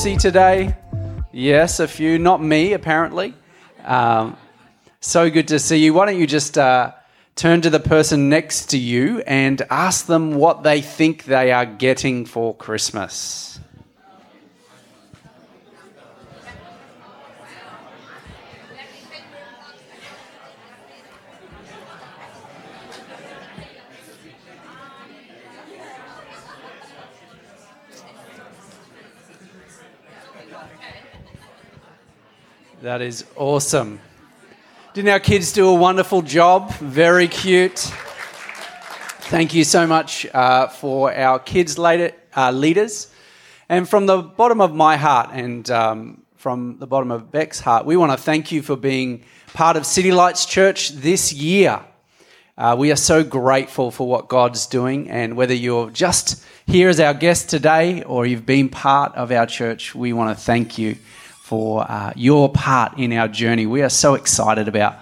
Today. Yes, a few, not me, apparently. Um, so good to see you. Why don't you just uh, turn to the person next to you and ask them what they think they are getting for Christmas? That is awesome. Didn't our kids do a wonderful job? Very cute. Thank you so much uh, for our kids later, uh, leaders. And from the bottom of my heart and um, from the bottom of Beck's heart, we want to thank you for being part of City Lights Church this year. Uh, we are so grateful for what God's doing, and whether you're just here as our guest today or you've been part of our church, we want to thank you for uh, your part in our journey. We are so excited about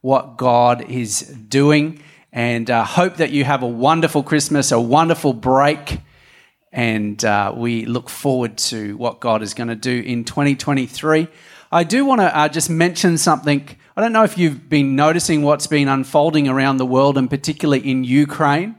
what God is doing and uh, hope that you have a wonderful Christmas, a wonderful break, and uh, we look forward to what God is going to do in 2023. I do want to uh, just mention something. I don't know if you've been noticing what's been unfolding around the world, and particularly in Ukraine.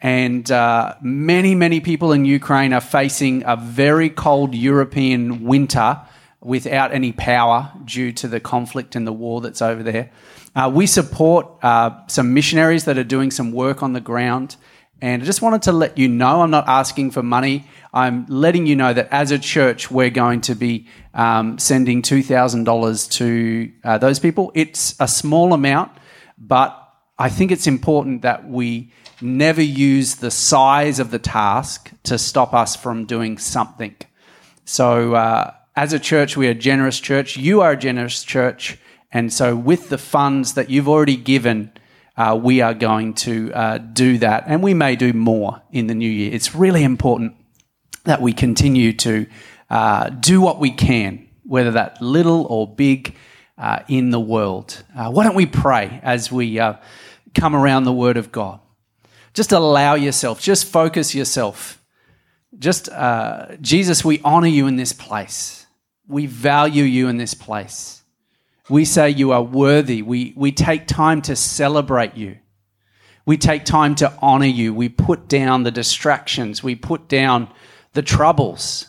And uh, many, many people in Ukraine are facing a very cold European winter without any power due to the conflict and the war that's over there. Uh, we support uh, some missionaries that are doing some work on the ground. And I just wanted to let you know, I'm not asking for money. I'm letting you know that as a church, we're going to be um, sending $2,000 to uh, those people. It's a small amount, but I think it's important that we never use the size of the task to stop us from doing something. So, uh, as a church, we are a generous church. You are a generous church. And so, with the funds that you've already given, uh, we are going to uh, do that. And we may do more in the new year. It's really important that we continue to uh, do what we can, whether that little or big uh, in the world. Uh, why don't we pray as we uh, come around the Word of God? Just allow yourself, just focus yourself. Just, Jesus, we honor you in this place we value you in this place. We say you are worthy. We, we take time to celebrate you. We take time to honor you. We put down the distractions. We put down the troubles.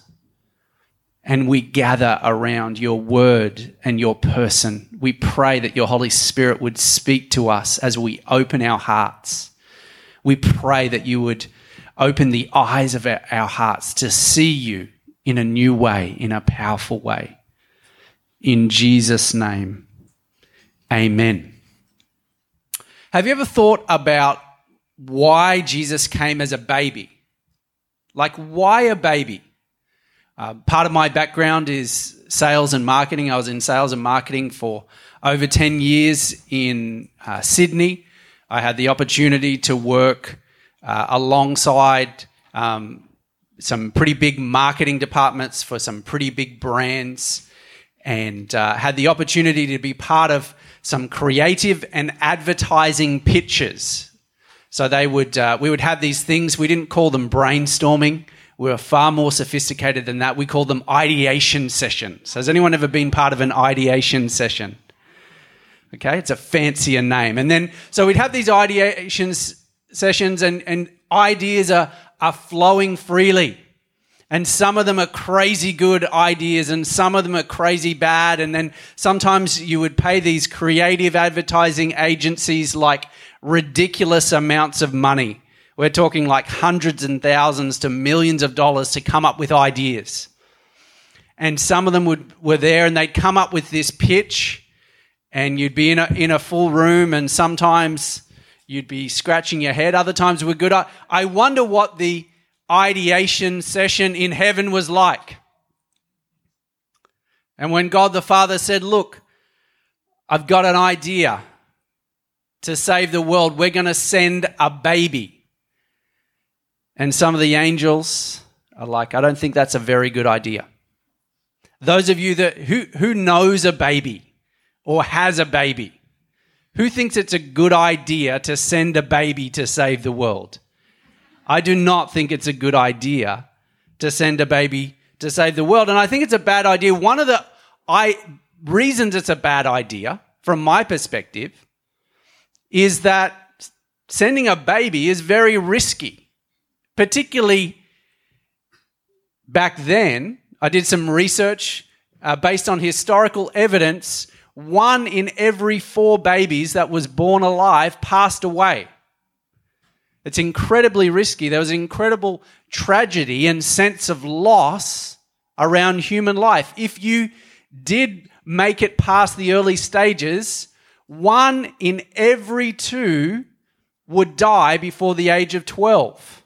And we gather around your word and your person. We pray that your Holy Spirit would speak to us as we open our hearts. We pray that you would open the eyes of our, our hearts to see you in a new way, in a powerful way. In Jesus' name, amen. Have you ever thought about why Jesus came as a baby? Like, why a baby? Uh, part of my background is sales and marketing. I was in sales and marketing for over 10 years in uh, Sydney. I had the opportunity to work uh, alongside um, some pretty big marketing departments for some pretty big brands and uh, had the opportunity to be part of some creative and advertising pitches. So they would, uh, we would have these things. We didn't call them brainstorming. We were far more sophisticated than that. We called them ideation sessions. Has anyone ever been part of an ideation session? Okay, it's a fancier name. And then, so we'd have these ideation sessions, and, and ideas are, are flowing freely. And some of them are crazy good ideas, and some of them are crazy bad. And then sometimes you would pay these creative advertising agencies like ridiculous amounts of money. We're talking like hundreds and thousands to millions of dollars to come up with ideas. And some of them would, were there and they'd come up with this pitch, and you'd be in a, in a full room, and sometimes you'd be scratching your head. Other times we're good. I wonder what the ideation session in heaven was like. And when God the Father said, Look, I've got an idea to save the world, we're going to send a baby. And some of the angels are like, I don't think that's a very good idea. Those of you that who, who knows a baby or has a baby, who thinks it's a good idea to send a baby to save the world? I do not think it's a good idea to send a baby to save the world. And I think it's a bad idea. One of the I, reasons it's a bad idea, from my perspective, is that sending a baby is very risky, particularly back then. I did some research uh, based on historical evidence. One in every four babies that was born alive passed away. It's incredibly risky. There was incredible tragedy and sense of loss around human life. If you did make it past the early stages, one in every two would die before the age of 12.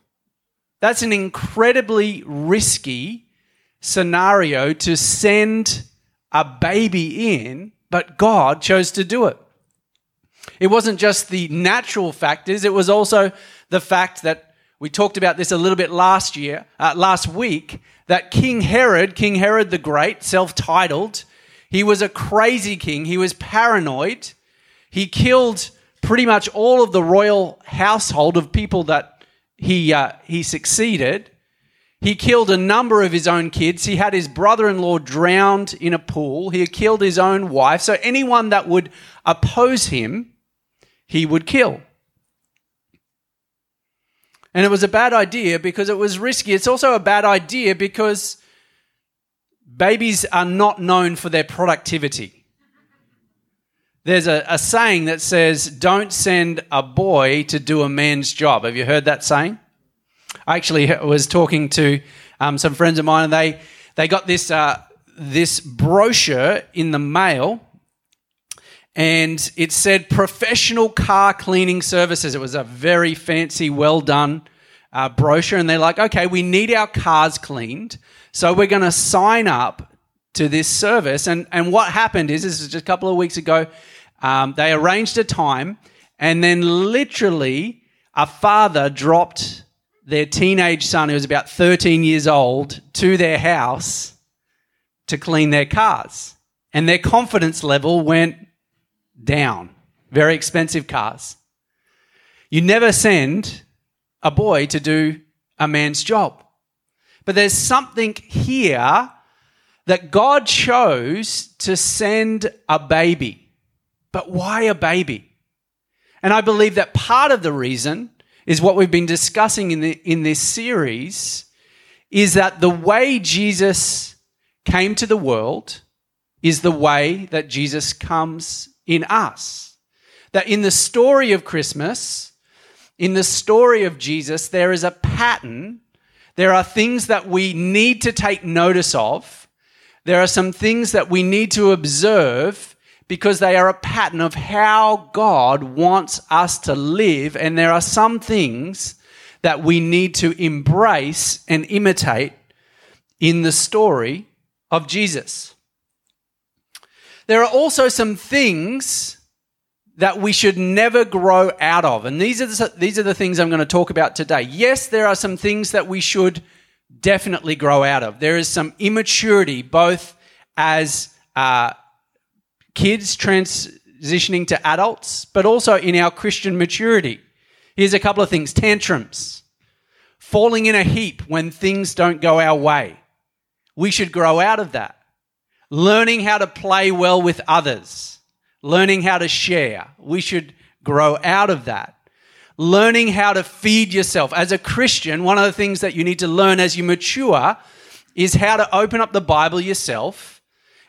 That's an incredibly risky scenario to send a baby in, but God chose to do it. It wasn't just the natural factors, it was also the fact that we talked about this a little bit last year, uh, last week, that King Herod, King Herod the Great, self titled, he was a crazy king. He was paranoid. He killed pretty much all of the royal household of people that he, uh, he succeeded. He killed a number of his own kids. He had his brother in law drowned in a pool. He killed his own wife. So anyone that would oppose him, he would kill. And it was a bad idea because it was risky. It's also a bad idea because babies are not known for their productivity. There's a, a, saying that says, Don't send a boy to do a man's job. Have you heard that saying? I actually was talking to um, some friends of mine, and they, they got this, uh, this brochure in the mail, and it said professional car cleaning services. It was a very fancy, well done uh, brochure, and they're like, okay, we need our cars cleaned, so we're going to sign up to this service. And, and what happened is, this is just a couple of weeks ago, um, they arranged a time, and then literally a father dropped their teenage son, who was about 13 years old, to their house to clean their cars. And their confidence level went down. Very expensive cars. You never send a boy to do a man's job. But there's something here that God chose to send a baby. But why a baby? And I believe that part of the reason is what we've been discussing in, the, in this series is that the way Jesus came to the world is the way that Jesus comes in us. That in the story of Christmas, in the story of Jesus, there is a pattern. There are things that we need to take notice of. There are some things that we need to observe because they are a pattern of how God wants us to live. And there are some things that we need to embrace and imitate in the story of Jesus. There are also some things that we should never grow out of. And these are the, these are the things I'm going to talk about today. Yes, there are some things that we should definitely grow out of. There is some immaturity, both as uh, kids transitioning to adults, but also in our Christian maturity. Here's a couple of things tantrums, falling in a heap when things don't go our way. We should grow out of that. Learning how to play well with others learning how to share. We should grow out of that. Learning how to feed yourself. As a Christian, one of the things that you need to learn as you mature is how to open up the Bible yourself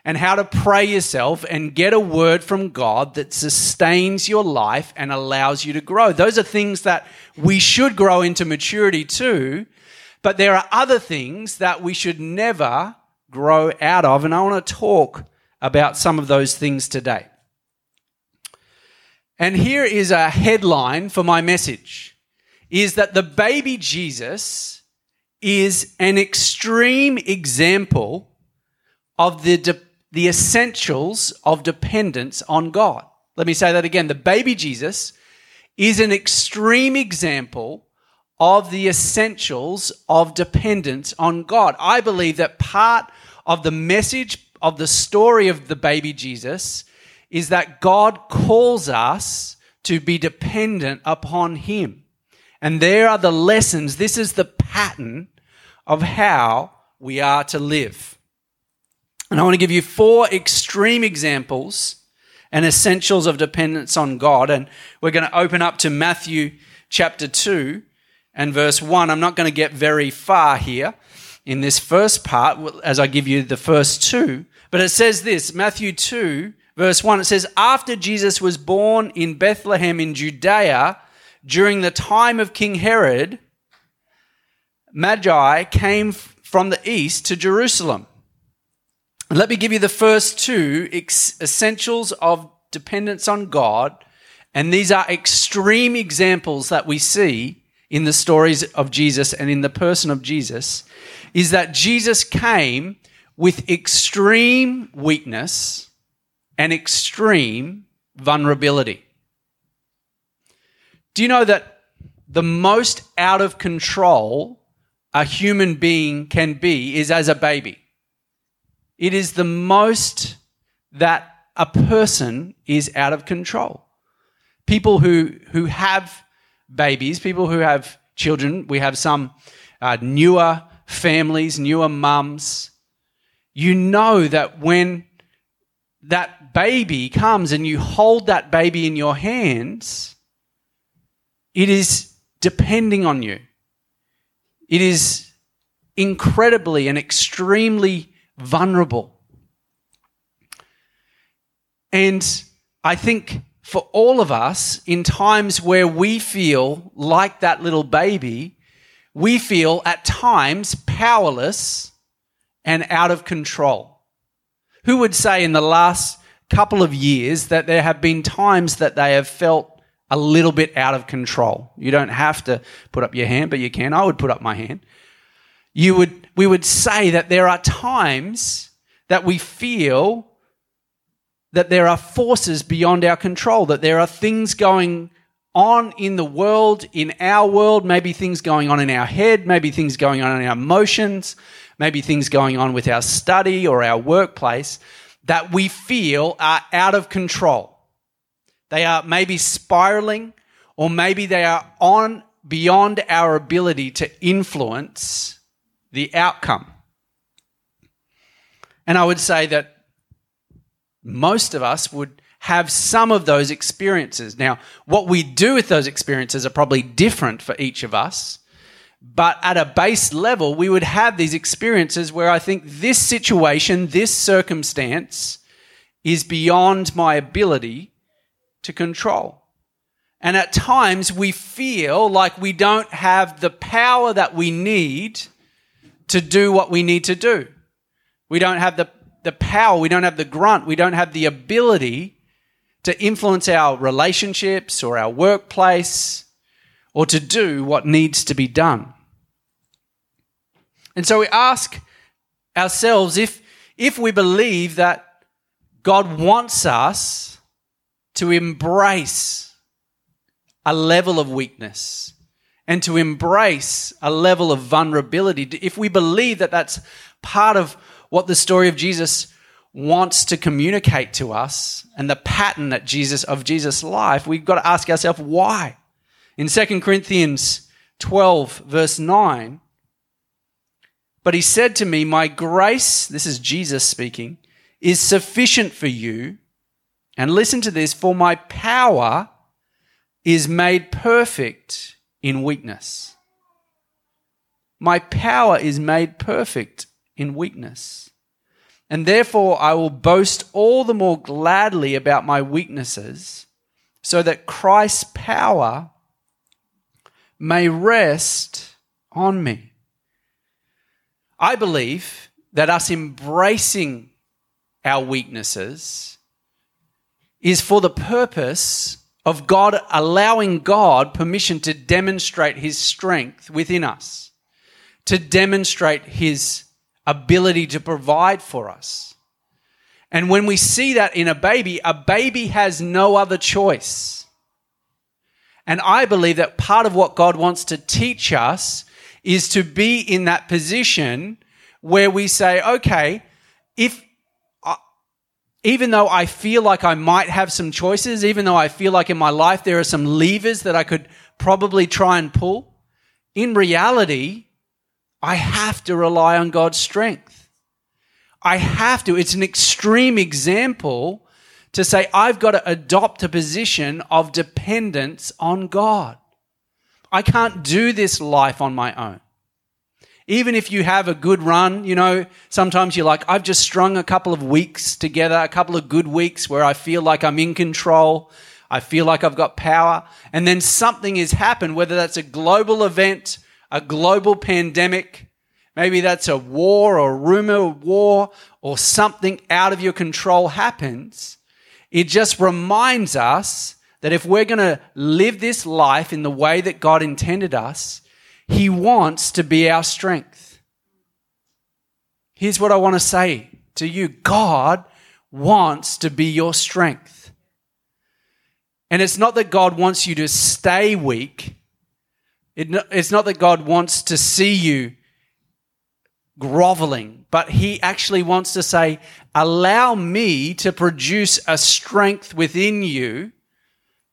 and how to pray yourself and get a word from God that sustains your life and allows you to grow. Those are things that we should grow into maturity too, but there are other things that we should never grow out of, and I want to talk about some of those things today. And here is a headline for my message is that the baby Jesus is an extreme example of the, de- the essentials of dependence on God. Let me say that again. The baby Jesus is an extreme example of the essentials of dependence on God. I believe that part of the message of the story of the baby Jesus is that God calls us to be dependent upon Him. And there are the lessons. This is the pattern of how we are to live. And I want to give you four extreme examples and essentials of dependence on God. And we're going to open up to Matthew chapter 2 and verse 1. I'm not going to get very far here in this first part as I give you the first two, but it says this Matthew 2, verse 1. It says, After Jesus was born in Bethlehem in Judea during the time of King Herod, Magi came from the east to Jerusalem. Let me give you the first two essentials of dependence on God. And these are extreme examples that we see in the stories of Jesus and in the person of Jesus is that Jesus came with extreme weakness and extreme vulnerability. Do you know that the most out of control a human being can be is as a baby? It is the most that a person is out of control. People who, who have babies, people who have children, we have some uh, newer families, newer mums. You know that when that baby comes and you hold that baby in your hands, it is depending on you. It is incredibly and extremely vulnerable. And I think for all of us, in times where we feel like that little baby, we feel at times powerless and out of control. Who would say in the last couple of years that there have been times that they have felt a little bit out of control? You don't have to put up your hand, but you can. I would put up my hand. You would, we would say that there are times that we feel that there are forces beyond our control, that there are things going on in the world, in our world, maybe things going on in our head, maybe things going on in our emotions, maybe things going on with our study or our workplace that we feel are out of control. They are maybe spiraling, or maybe they are on beyond our ability to influence the outcome. And I would say that most of us would have some of those experiences. Now, what we do with those experiences are probably different for each of us. But at a base level, we would have these experiences where I think this situation, this circumstance is beyond my ability to control. And at times we feel like we don't have the power that we need to do what we need to do. We don't have the the power, we don't have the grunt, we don't have the ability to influence our relationships or our workplace or to do what needs to be done. And so we ask ourselves if, if we believe that God wants us to embrace a level of weakness and to embrace a level of vulnerability, if we believe that that's part of what the story of Jesus wants to communicate to us and the pattern that Jesus of Jesus' life, we've got to ask ourselves why. In 2 Corinthians 12, verse 9, but he said to me, My grace, this is Jesus speaking, is sufficient for you. And listen to this, for my power is made perfect in weakness. My power is made perfect in weakness. And therefore, I will boast all the more gladly about my weaknesses, so that Christ's power may rest on me. I believe that us embracing our weaknesses is for the purpose of God allowing God permission to demonstrate his strength within us, to demonstrate his ability to provide for us. And when we see that in a baby, a baby has no other choice. And I believe that part of what God wants to teach us is to be in that position where we say, okay, if even though I feel like I might have some choices, even though I feel like in my life there are some levers that I could probably try and pull, in reality, I have to rely on God's strength. I have to. It's an extreme example to say I've got to adopt a position of dependence on God. I can't do this life on my own. Even if you have a good run, you know, sometimes you're like, I've just strung a couple of weeks together, a couple of good weeks where I feel like I'm in control. I feel like I've got power. And then something has happened, whether that's a global event, a global pandemic, maybe that's a war or a rumor of war or something out of your control happens. It just reminds us that if we're going to live this life in the way that God intended us, He wants to be our strength. Here's what I want to say to you God wants to be your strength. And it's not that God wants you to stay weak. it's not that God wants to see you groveling, but He actually wants to say, Allow me to produce a strength within you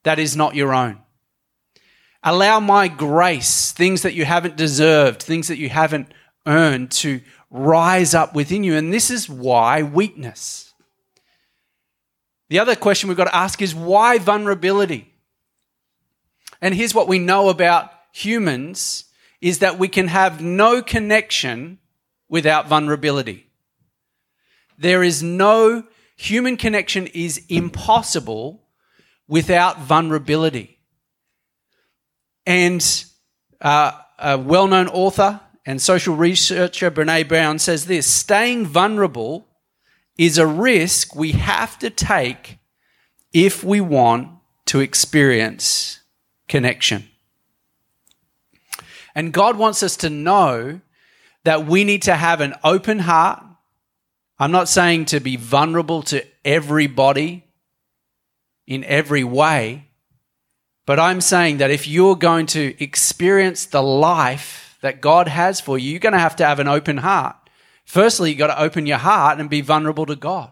that is not your own. Allow my grace, things that you haven't deserved, things that you haven't earned, to rise up within you. And this is why weakness. The other question we've got to ask is why vulnerability? And here's what we know about humans is that we can have no connection without vulnerability. There is no human connection is impossible without vulnerability. And uh, a well known author and social researcher, Brene Brown, says this staying vulnerable is a risk we have to take if we want to experience connection. And God wants us to know that we need to have an open heart. I'm not saying to be vulnerable to everybody in every way, but I'm saying that if you're going to experience the life that God has for you, you're going to have to have an open heart. Firstly, you've got to open your heart and be vulnerable to God.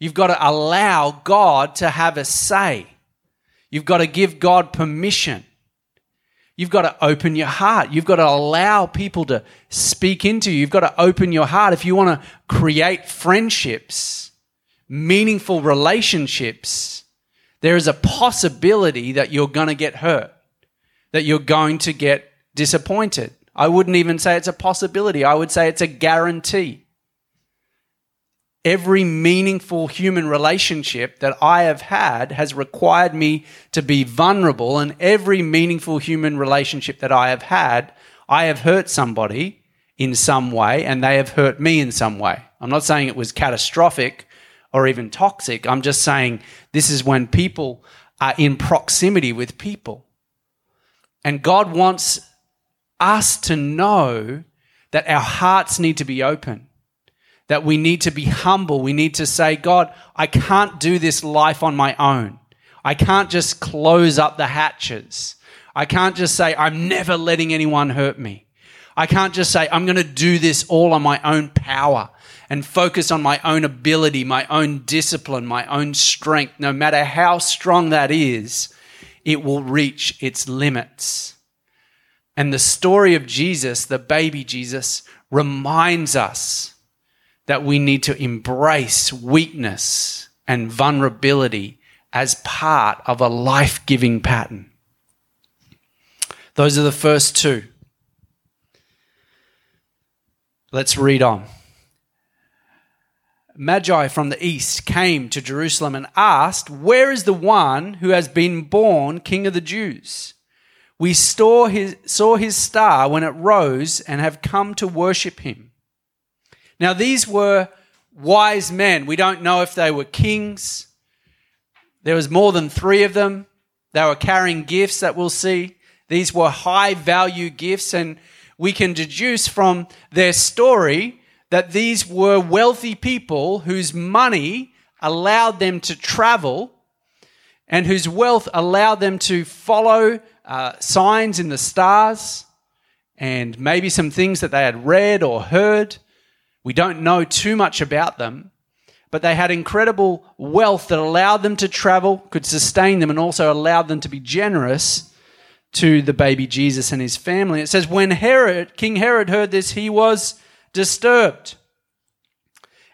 You've got to allow God to have a say. You've got to give God permission. You've got to open your heart. You've got to allow people to speak into you. You've got to open your heart. If you want to create friendships, meaningful relationships, there is a possibility that you're going to get hurt, that you're going to get disappointed. I wouldn't even say it's a possibility, I would say it's a guarantee. Every meaningful human relationship that I have had has required me to be vulnerable, and every meaningful human relationship that I have had, I have hurt somebody in some way, and they have hurt me in some way. I'm not saying it was catastrophic or even toxic. I'm just saying this is when people are in proximity with people. And God wants us to know that our hearts need to be open that we need to be humble. We need to say, God, I can't do this life on my own. I can't just close up the hatches. I can't just say, I'm never letting anyone hurt me. I can't just say, I'm going to do this all on my own power and focus on my own ability, my own discipline, my own strength. No matter how strong that is, it will reach its limits. And the story of Jesus, the baby Jesus, reminds us that we need to embrace weakness and vulnerability as part of a life giving pattern. Those are the first two. Let's read on. Magi from the east came to Jerusalem and asked, Where is the one who has been born King of the Jews? We saw his, star when it rose and have come to worship him. Now, these were wise men. We don't know if they were kings. There was more than three of them. They were carrying gifts that we'll see. These were high value gifts, and we can deduce from their story that these were wealthy people whose money allowed them to travel and whose wealth allowed them to follow uh, signs in the stars and maybe some things that they had read or heard. We don't know too much about them, but they had incredible wealth that allowed them to travel, could sustain them, and also allowed them to be generous to the baby Jesus and his family. It says, when Herod, King Herod heard this, he was disturbed,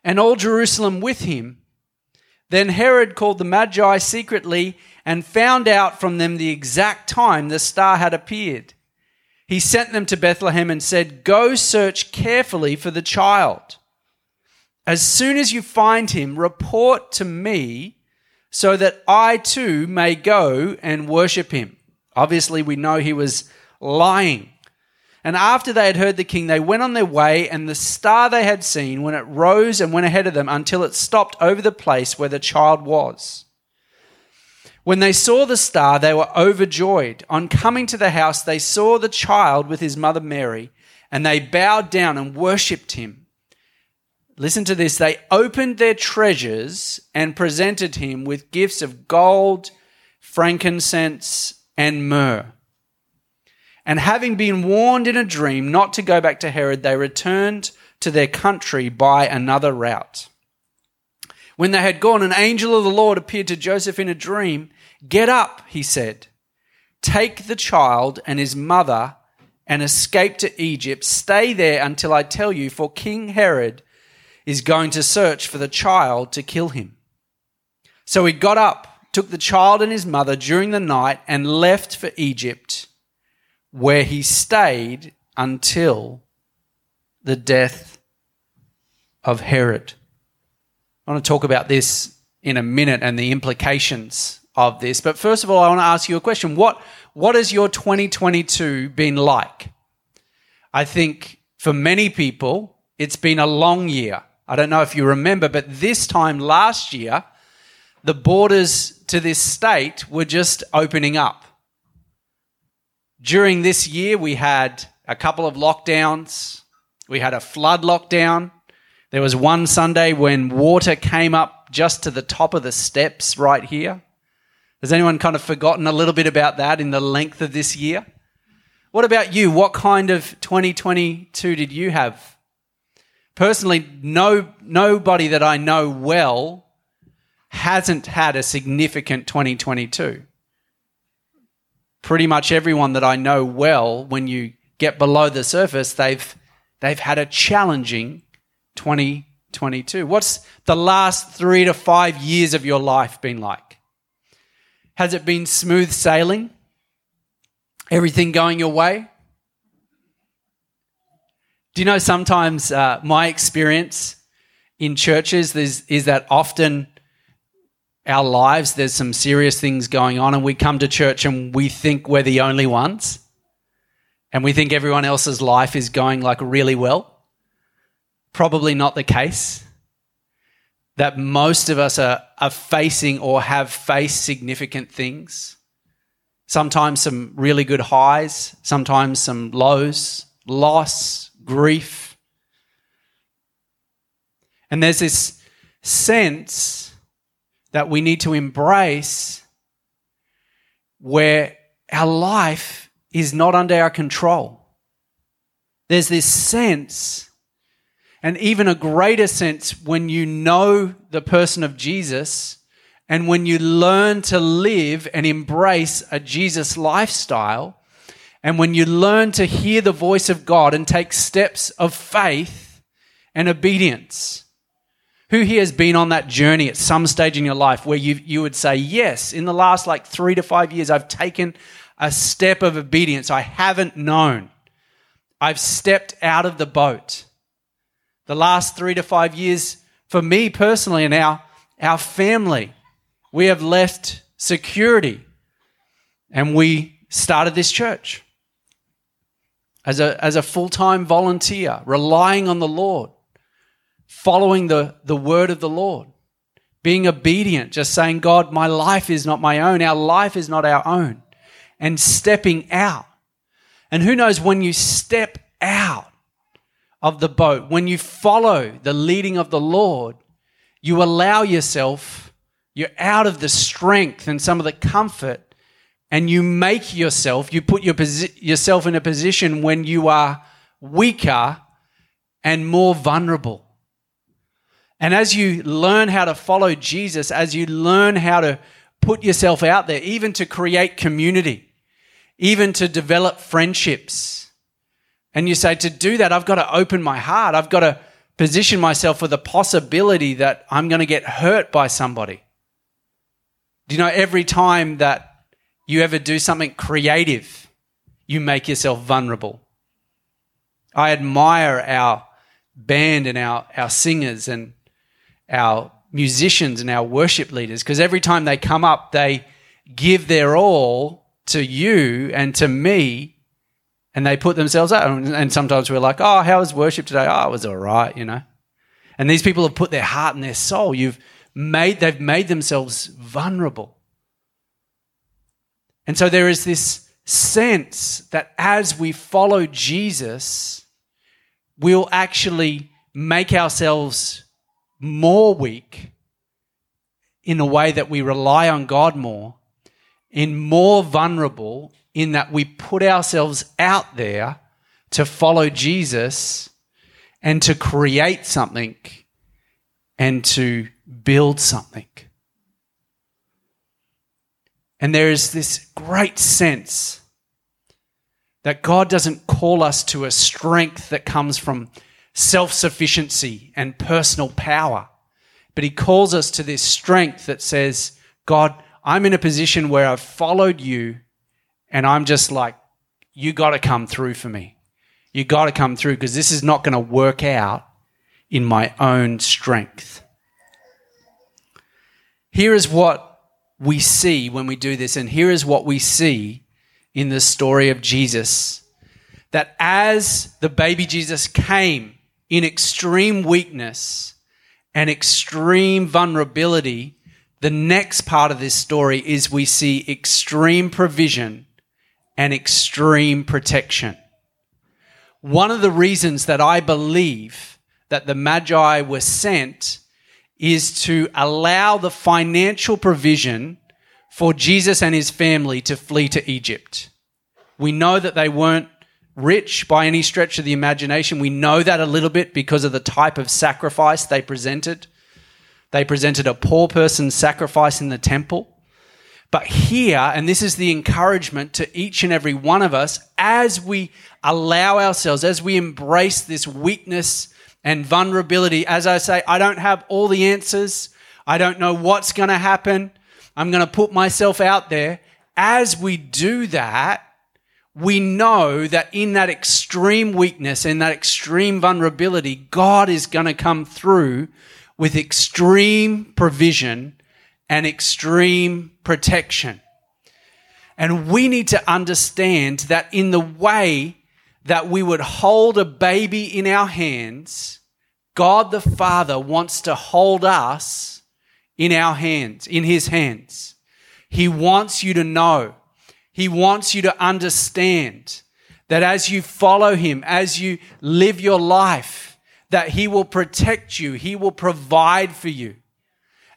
and all Jerusalem with him. Then Herod called the Magi secretly and found out from them the exact time the star had appeared. He sent them to Bethlehem and said, Go search carefully for the child. As soon as you find him, report to me so that I too may go and worship him. Obviously, we know he was lying. And after they had heard the king, they went on their way, and the star they had seen, when it rose and went ahead of them until it stopped over the place where the child was. When they saw the star, they were overjoyed. On coming to the house, they saw the child with his mother Mary, and they bowed down and worshipped him. Listen to this. They opened their treasures and presented him with gifts of gold, frankincense, and myrrh. And having been warned in a dream not to go back to Herod, they returned to their country by another route. When they had gone, an angel of the Lord appeared to Joseph in a dream. Get up, he said. Take the child and his mother and escape to Egypt. Stay there until I tell you, for King Herod is going to search for the child to kill him. So he got up, took the child and his mother during the night, and left for Egypt where he stayed until the death of Herod. I want to talk about this in a minute and the implications of this. But first of all, I want to ask you a question. What, what has your 2022 been like? I think for many people, it's been a long year. I don't know if you remember, but this time last year, the borders to this state were just opening up. During this year, we had a couple of lockdowns. We had a flood lockdown. There was one Sunday when water came up just to the top of the steps right here. Has anyone kind of forgotten a little bit about that in the length of this year? What about you? What kind of 2022 did you have? Personally, no, nobody that I know well hasn't had a significant 2022 pretty much everyone that I know well, when you get below the surface, they've they've had a challenging 2022. What's the last three to five years of your life been like? Has it been smooth sailing? Everything going your way? Do you know sometimes uh, my experience in churches is, is that often our lives, there's some serious things going on, and we come to church and we think we're the only ones, and we think everyone else's life is going like really well. Probably not the case. That most of us are, are facing or have faced significant things. Sometimes some really good highs, sometimes some lows, loss, grief. And there's this sense that we need to embrace where our life is not under our control. There's this sense, and even a greater sense when you know the person of Jesus and when you learn to live and embrace a Jesus lifestyle, and when you learn to hear the voice of God and take steps of faith and obedience who here has been on that journey at some stage in your life where you, you would say, Yes, in the last like three to five years, I've taken a step of obedience I haven't known. I've stepped out of the boat. The last three to five years, for me personally and our, our family, we have left security and we started this church as a, as a full time volunteer, relying on the Lord following the, the word of the Lord, being obedient, just saying, God, my life is not my own, our life is not our own, and stepping out. And who knows when you step out of the boat, when you follow the leading of the Lord, you allow yourself, you're out of the strength and some of the comfort, and you make yourself, you put your posi- yourself in a position when you are weaker and more vulnerable. And as you learn how to follow Jesus, as you learn how to put yourself out there, even to create community, even to develop friendships, and you say, to do that, I've got to open my heart. I've got to position myself for the possibility that I'm going to get hurt by somebody. Do you know every time that you ever do something creative, you make yourself vulnerable? I admire our band and our, our singers and our musicians and our worship leaders because every time they come up, they give their all to you and to me and they put themselves out. And sometimes we're like, oh, how was worship today? Oh, it was all right, you know. And these people have put their heart and their soul. You've made, they've made themselves vulnerable. And so there is this sense that as we follow Jesus, we'll actually make ourselves more weak in a way that we rely on God more, in more vulnerable in that we put ourselves out there to follow Jesus and to create something and to build something. And there is this great sense that God doesn't call us to a strength that comes from self sufficiency and personal power, but He calls us to this strength that says, God, I'm in a position where I've followed you and I'm just like, you got to come through for me. You got to come through because this is not going to work out in my own strength. Here is what we see when we do this, and here is what we see in the story of Jesus that as the baby Jesus came in extreme weakness and extreme vulnerability, the next part of this story is we see extreme provision and extreme protection. One of the reasons that I believe that the Magi were sent is to allow the financial provision for Jesus and his family to flee to Egypt. We know that they weren't rich by any stretch of the imagination. We know that a little bit because of the type of sacrifice they presented. They presented a poor person's sacrifice in the temple. But here, and this is the encouragement to each and every one of us, as we allow ourselves, as we embrace this weakness and vulnerability, as I say, I don't have all the answers. I don't know what's going to happen. I'm going to put myself out there. As we do that, we know that in that extreme weakness, in that extreme vulnerability, God is going to come through with extreme provision and extreme protection. And we need to understand that in the way that we would hold a baby in our hands, God the Father wants to hold us in our hands, in His hands. He wants you to know, He wants you to understand that as you follow Him, as you live your life, that He will protect you, He will provide for you.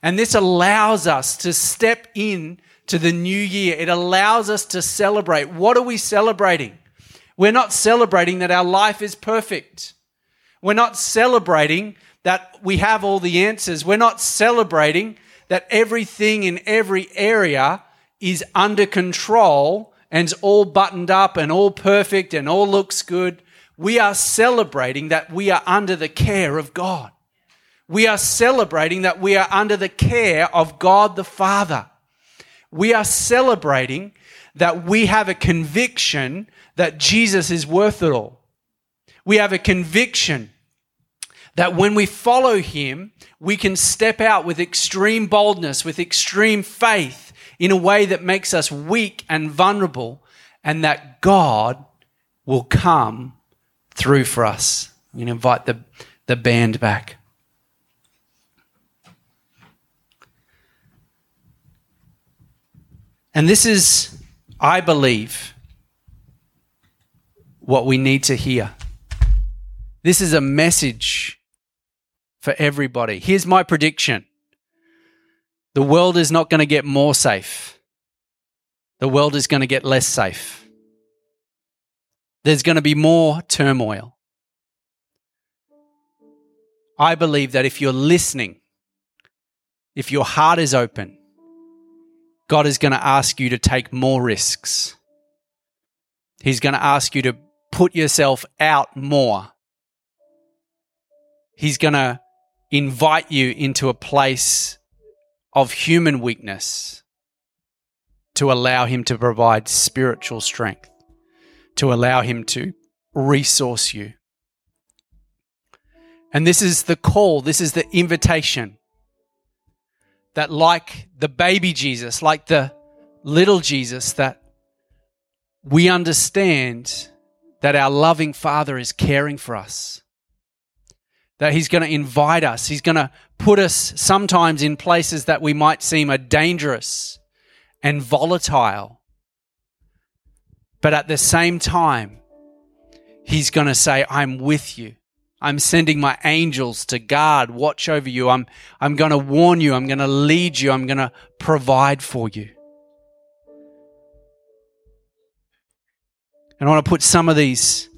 And this allows us to step in to the new year. It allows us to celebrate. What are we celebrating? We're not celebrating that our life is perfect. We're not celebrating that we have all the answers. We're not celebrating that everything in every area is under control and all buttoned up and all perfect and all looks good. We are celebrating that we are under the care of God we are celebrating that we are under the care of God the Father. We are celebrating that we have a conviction that Jesus is worth it all. We have a conviction that when we follow him, we can step out with extreme boldness, with extreme faith in a way that makes us weak and vulnerable, and that God will come through for us. I'm going to invite the, the band back. And this is, I believe, what we need to hear. This is a message for everybody. Here's my prediction the world is not going to get more safe, the world is going to get less safe. There's going to be more turmoil. I believe that if you're listening, if your heart is open, God is going to ask you to take more risks. He's going to ask you to put yourself out more. He's going to invite you into a place of human weakness to allow Him to provide spiritual strength, to allow Him to resource you. And this is the call, this is the invitation that, like the baby Jesus, like the little Jesus, that we understand that our loving Father is caring for us. That He's going to invite us. He's going to put us sometimes in places that we might seem are dangerous and volatile. But at the same time, He's going to say, I'm with you. I'm sending my angels to guard, watch over you. I'm, I'm going to warn you. I'm going to lead you. I'm going to provide for you. And I want to put some of these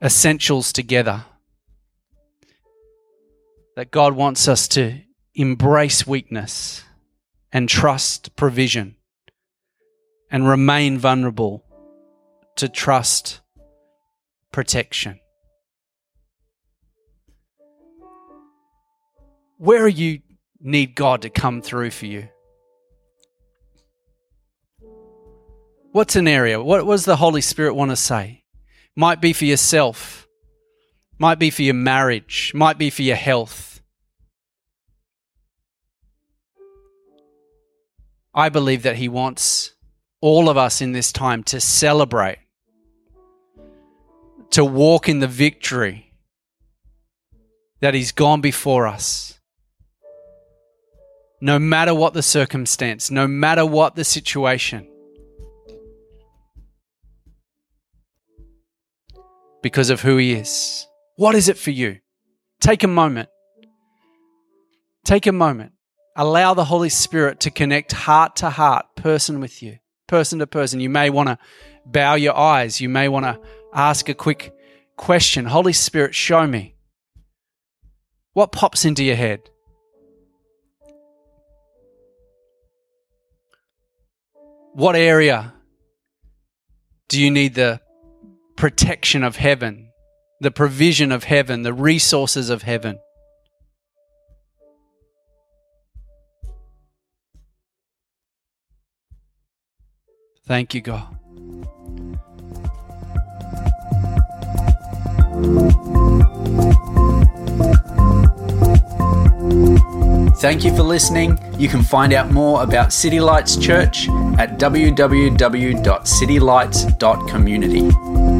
essentials together. That God wants us to embrace weakness and trust provision and remain vulnerable to trust protection. Where you need God to come through for you? What's an area? What, does the Holy Spirit want to say? Might be for yourself, might be for your marriage, might be for your health. I believe that He wants all of us in this time to celebrate, to walk in the victory that He's gone before us. No matter what the circumstance, no matter what the situation. because of who He is. What is it for you? Take a moment. Take a moment. Allow the Holy Spirit to connect heart to heart, person with you, person to person. You may want to bow your eyes. You may want to ask a quick question Holy Spirit, show me. What pops into your head? What area do you need the protection of heaven, the provision of heaven, the resources of heaven. Thank you, God. Thank you for listening. You can find out more about City Lights Church at www.citylights.community.